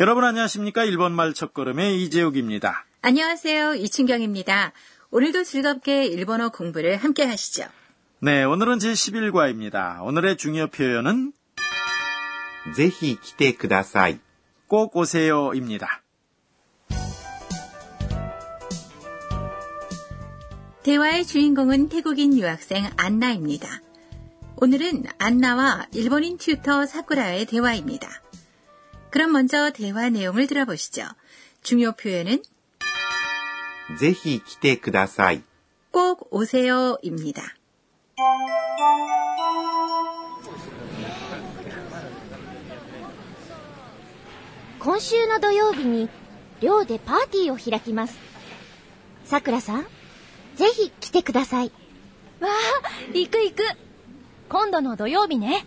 여러분 안녕하십니까? 일본 말 첫걸음의 이재욱입니다. 안녕하세요. 이춘경입니다. 오늘도 즐겁게 일본어 공부를 함께 하시죠. 네, 오늘은 제11과입니다. 오늘의 중요 표현은 ぜひ来てください。 꼭 오세요입니다. 대화의 주인공은 태국인 유학생 안나입니다. 오늘은 안나와 일본인 튜터 사쿠라의 대화입니다. 그럼 먼저 대화 내용을 들어보시죠. 중요 표현은 ぜひ来てください。 꼭 오세요입니다. 今週の土曜日に寮でパーティーを開きます。さくらさん、ぜひ来てください。わあ、行く行く。今度の土曜日ね。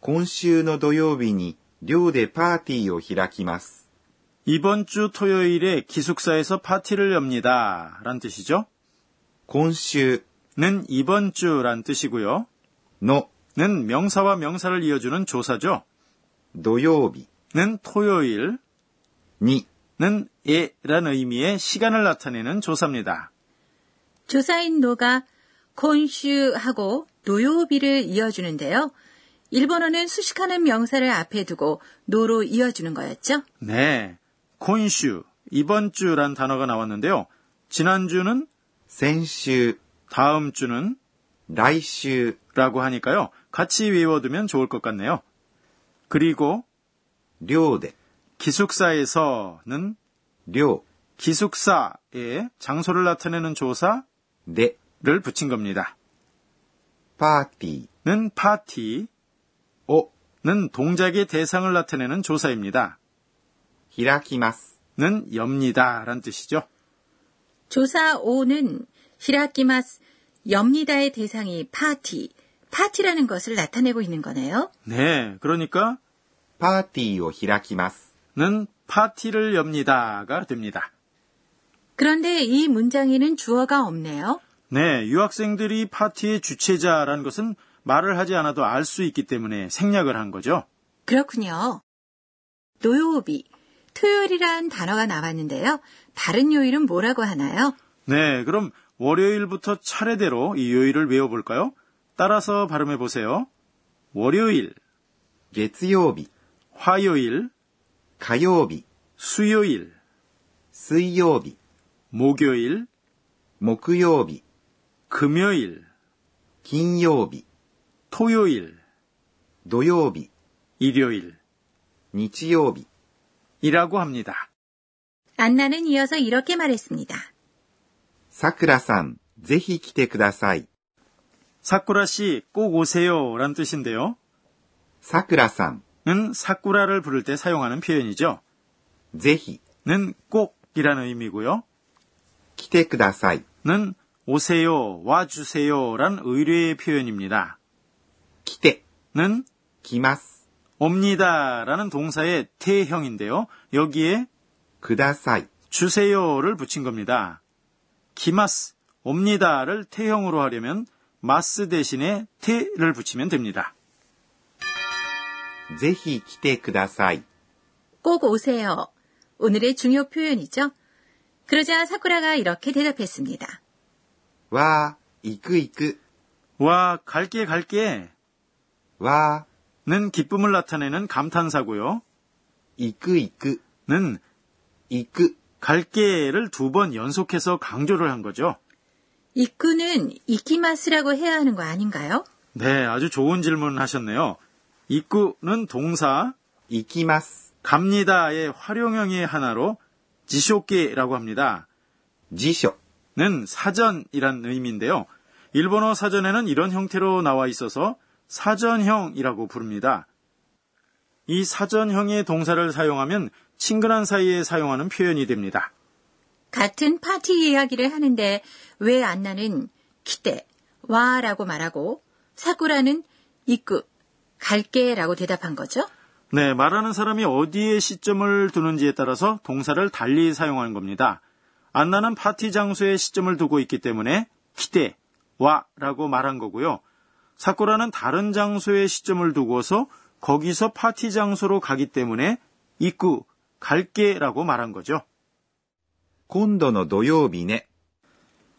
今週の土曜日に寮でパーティーを開きます。 이번 주 토요일에 기숙사에서 파티를 엽니다. 란 뜻이죠. 今週 는 이번 주란 뜻이고요. の 는 명사와 명사를 이어주는 조사죠. 土曜日 는 토요일, に 는 에란 의미의 시간을 나타내는 조사입니다. 조사인 노가 콘슈하고 노요비를 이어주는데요. 일본어는 수식하는 명사를 앞에 두고 노로 이어주는 거였죠. 네. 콘슈, 이번 주란 단어가 나왔는데요. 지난주는 先週、 다음 주는 来週、 라고 하니까요. 같이 외워두면 좋을 것 같네요. 그리고 寮で、 기숙사에서는 寮 기숙사에 장소를 나타내는 조사를 で、 붙인 겁니다. パーティ 는 파티, 오는 동작의 대상을 나타내는 조사입니다. 히라키마스는 엽니다란 뜻이죠. 조사 오는 히라키마스 엽니다의 대상이 파티, 파티라는 것을 나타내고 있는 거네요. 네, 그러니까 파티요 히라키마스는 파티를 엽니다가 됩니다. 그런데 이 문장에는 주어가 없네요. 네, 유학생들이 파티의 주체자라는 것은 말을 하지 않아도 알 수 있기 때문에 생략을 한 거죠. 그렇군요. 노요비, 토요일이란 단어가 나왔는데요. 다른 요일은 뭐라고 하나요? 네, 그럼 월요일부터 차례대로 이 요일을 외워볼까요? 따라서 발음해 보세요. 월요일, 月曜日、 화요일, 火曜日、 수요일, 水曜日、 목요일, 木曜日、 금요일, 金曜日、 토요일, 土曜日、 일요일, 日曜日。 이라고 합니다. 안나는 이어서 이렇게 말했습니다. さくらさん、ぜひ来てください。 사쿠라 씨 꼭 오세요 란 뜻인데요. さくらさん、 는 사쿠라를 부를 때 사용하는 표현이죠. ぜひ 는 꼭이라는 의미고요. 来てください。 는 오세요, 와주세요란 의뢰의 표현입니다. 来て、 는 来ます。 옵니다라는 동사의 태형인데요. 여기에 ください。 주세요를 붙인 겁니다. 기마스, 옵니다를 태형으로 하려면 마스 대신에 태를 붙이면 됩니다. ぜひ来てください。 꼭 오세요. 오늘의 중요 표현이죠. 그러자 사쿠라가 이렇게 대답했습니다. わー、行く行く。 와, 갈게 갈게. 와는 기쁨을 나타내는 감탄사고요. 이끄 이끄는 이끄 갈게를 두 번 연속해서 강조를 한 거죠. 이끄는 이키마스라고 해야 하는 거 아닌가요? 네, 아주 좋은 질문을 하셨네요. 이끄는 동사 이키마스 갑니다의 활용형의 하나로 지쇼끼라고 합니다. 지쇼는 사전이란 의미인데요. 일본어 사전에는 이런 형태로 나와 있어서 사전형이라고 부릅니다. 이 사전형의 동사를 사용하면 친근한 사이에 사용하는 표현이 됩니다. 같은 파티 이야기를 하는데 왜 안나는 기대, 와라고 말하고 사쿠라는 이끄, 갈게라고 대답한 거죠? 네, 말하는 사람이 어디에 시점을 두는지에 따라서 동사를 달리 사용하는 겁니다. 안나는 파티 장소에 시점을 두고 있기 때문에 기대, 와라고 말한 거고요. 사쿠라는 다른 장소에 시점을 두고서 거기서 파티 장소로 가기 때문에 입구 갈게라고 말한 거죠. 곤도노 도요비네.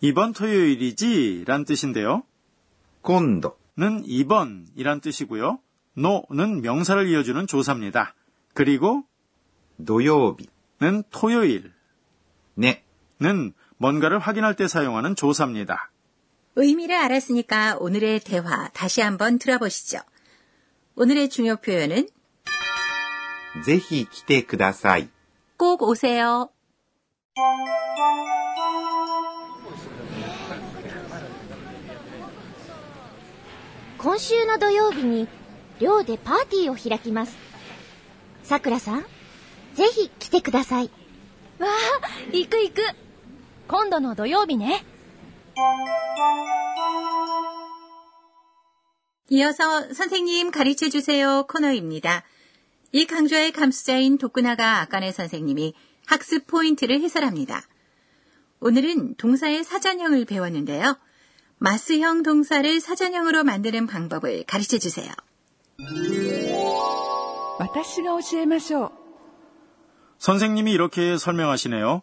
이번 토요일이지 란 뜻인데요. 곤도는 이번이란 뜻이고요. 노는 명사를 이어주는 조사입니다. 그리고 도요비는 토요일. 네는 뭔가를 확인할 때 사용하는 조사입니다. 의미를 알았으니까 오늘의 대화 다시 한번 들어보시죠. 오늘의 중요 표현은 ぜひ来てください。 꼭 오세요.「今週の土曜日に寮でパーティーを開きます。さくらさん、ぜひ来てください。わあ、行く行く。今度の土曜日ね。 이어서 선생님 가르쳐 주세요 코너입니다. 이 강좌의 감수자인 도쿠나가 아까네 선생님이 학습 포인트를 해설합니다. 오늘은 동사의 사전형을 배웠는데요. 마스형 동사를 사전형으로 만드는 방법을 가르쳐 주세요. 私が教えましょう。 선생님이 이렇게 설명하시네요.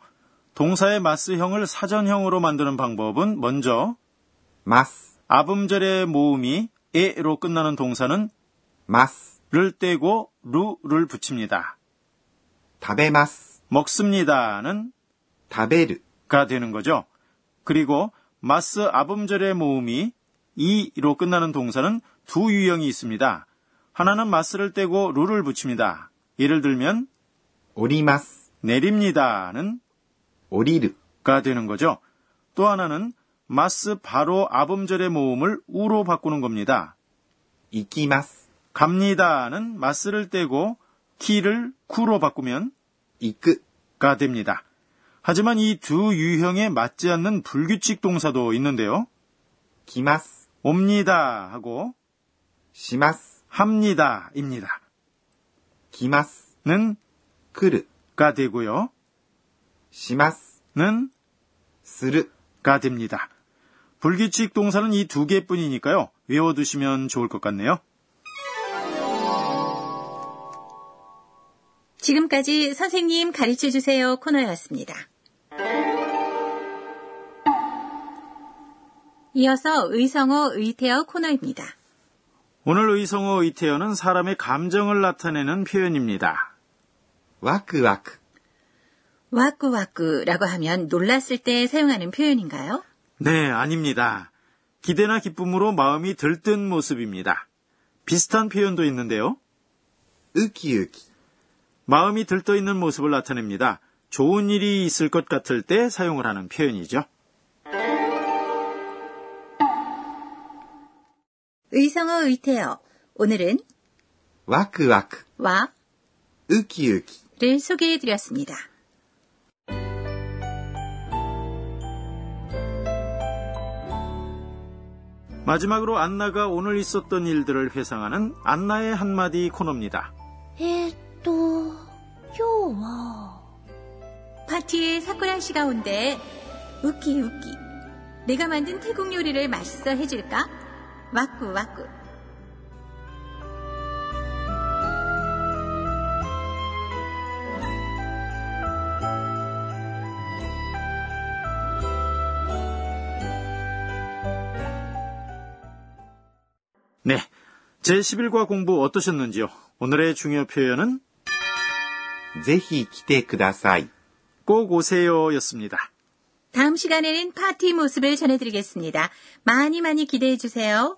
동사의 마스형을 사전형으로 만드는 방법은 먼저 마스 아음절의 모음이 에로 끝나는 동사는 마스를 떼고 루를 붙입니다. 다베마스 먹습니다는 다베르가 되는 거죠. 그리고 마스 아음절의 모음이 이로 끝나는 동사는 두 유형이 있습니다. 하나는 마스를 떼고 루를 붙입니다. 예를 들면 오리마스 내립니다는 오리르가 되는 거죠. 또 하나는 마스 바로 아범절의 모음을 우로 바꾸는 겁니다. 이끼마스 갑니다는 마스를 떼고 키를 쿠로 바꾸면 이끄가 됩니다. 하지만 이 두 유형에 맞지 않는 불규칙 동사도 있는데요. 기마스 옵니다 하고 시마스 합니다입니다. 기마스는 크르가 되고요. 시마스는 스르가 됩니다. 불규칙 동사는 이 두 개뿐이니까요. 외워두시면 좋을 것 같네요. 지금까지 선생님 가르쳐 주세요 코너였습니다. 이어서 의성어 의태어 코너입니다. 오늘 의성어 의태어는 사람의 감정을 나타내는 표현입니다. 와크와크 와꾸와꾸라고 하면 놀랐을 때 사용하는 표현인가요? 네, 아닙니다. 기대나 기쁨으로 마음이 들뜬 모습입니다. 비슷한 표현도 있는데요. 으기으기. 마음이 들떠 있는 모습을 나타냅니다. 좋은 일이 있을 것 같을 때 사용을 하는 표현이죠. 의성어 의태어. 오늘은 와크와크 와 으기으기를 소개해 드렸습니다. 마지막으로 안나가 오늘 있었던 일들을 회상하는 안나의 한마디 코너입니다. 에또 요와 파티에 사쿠라 씨가 온대. 웃기 웃기. 내가 만든 태국 요리를 맛있어 해줄까? 와꾸 와꾸. 네. 제11과 공부 어떠셨는지요? 오늘의 중요 표현은 ぜひ来てください。 꼭 오세요 였습니다. 다음 시간에는 파티 모습을 전해드리겠습니다. 많이 많이 기대해 주세요.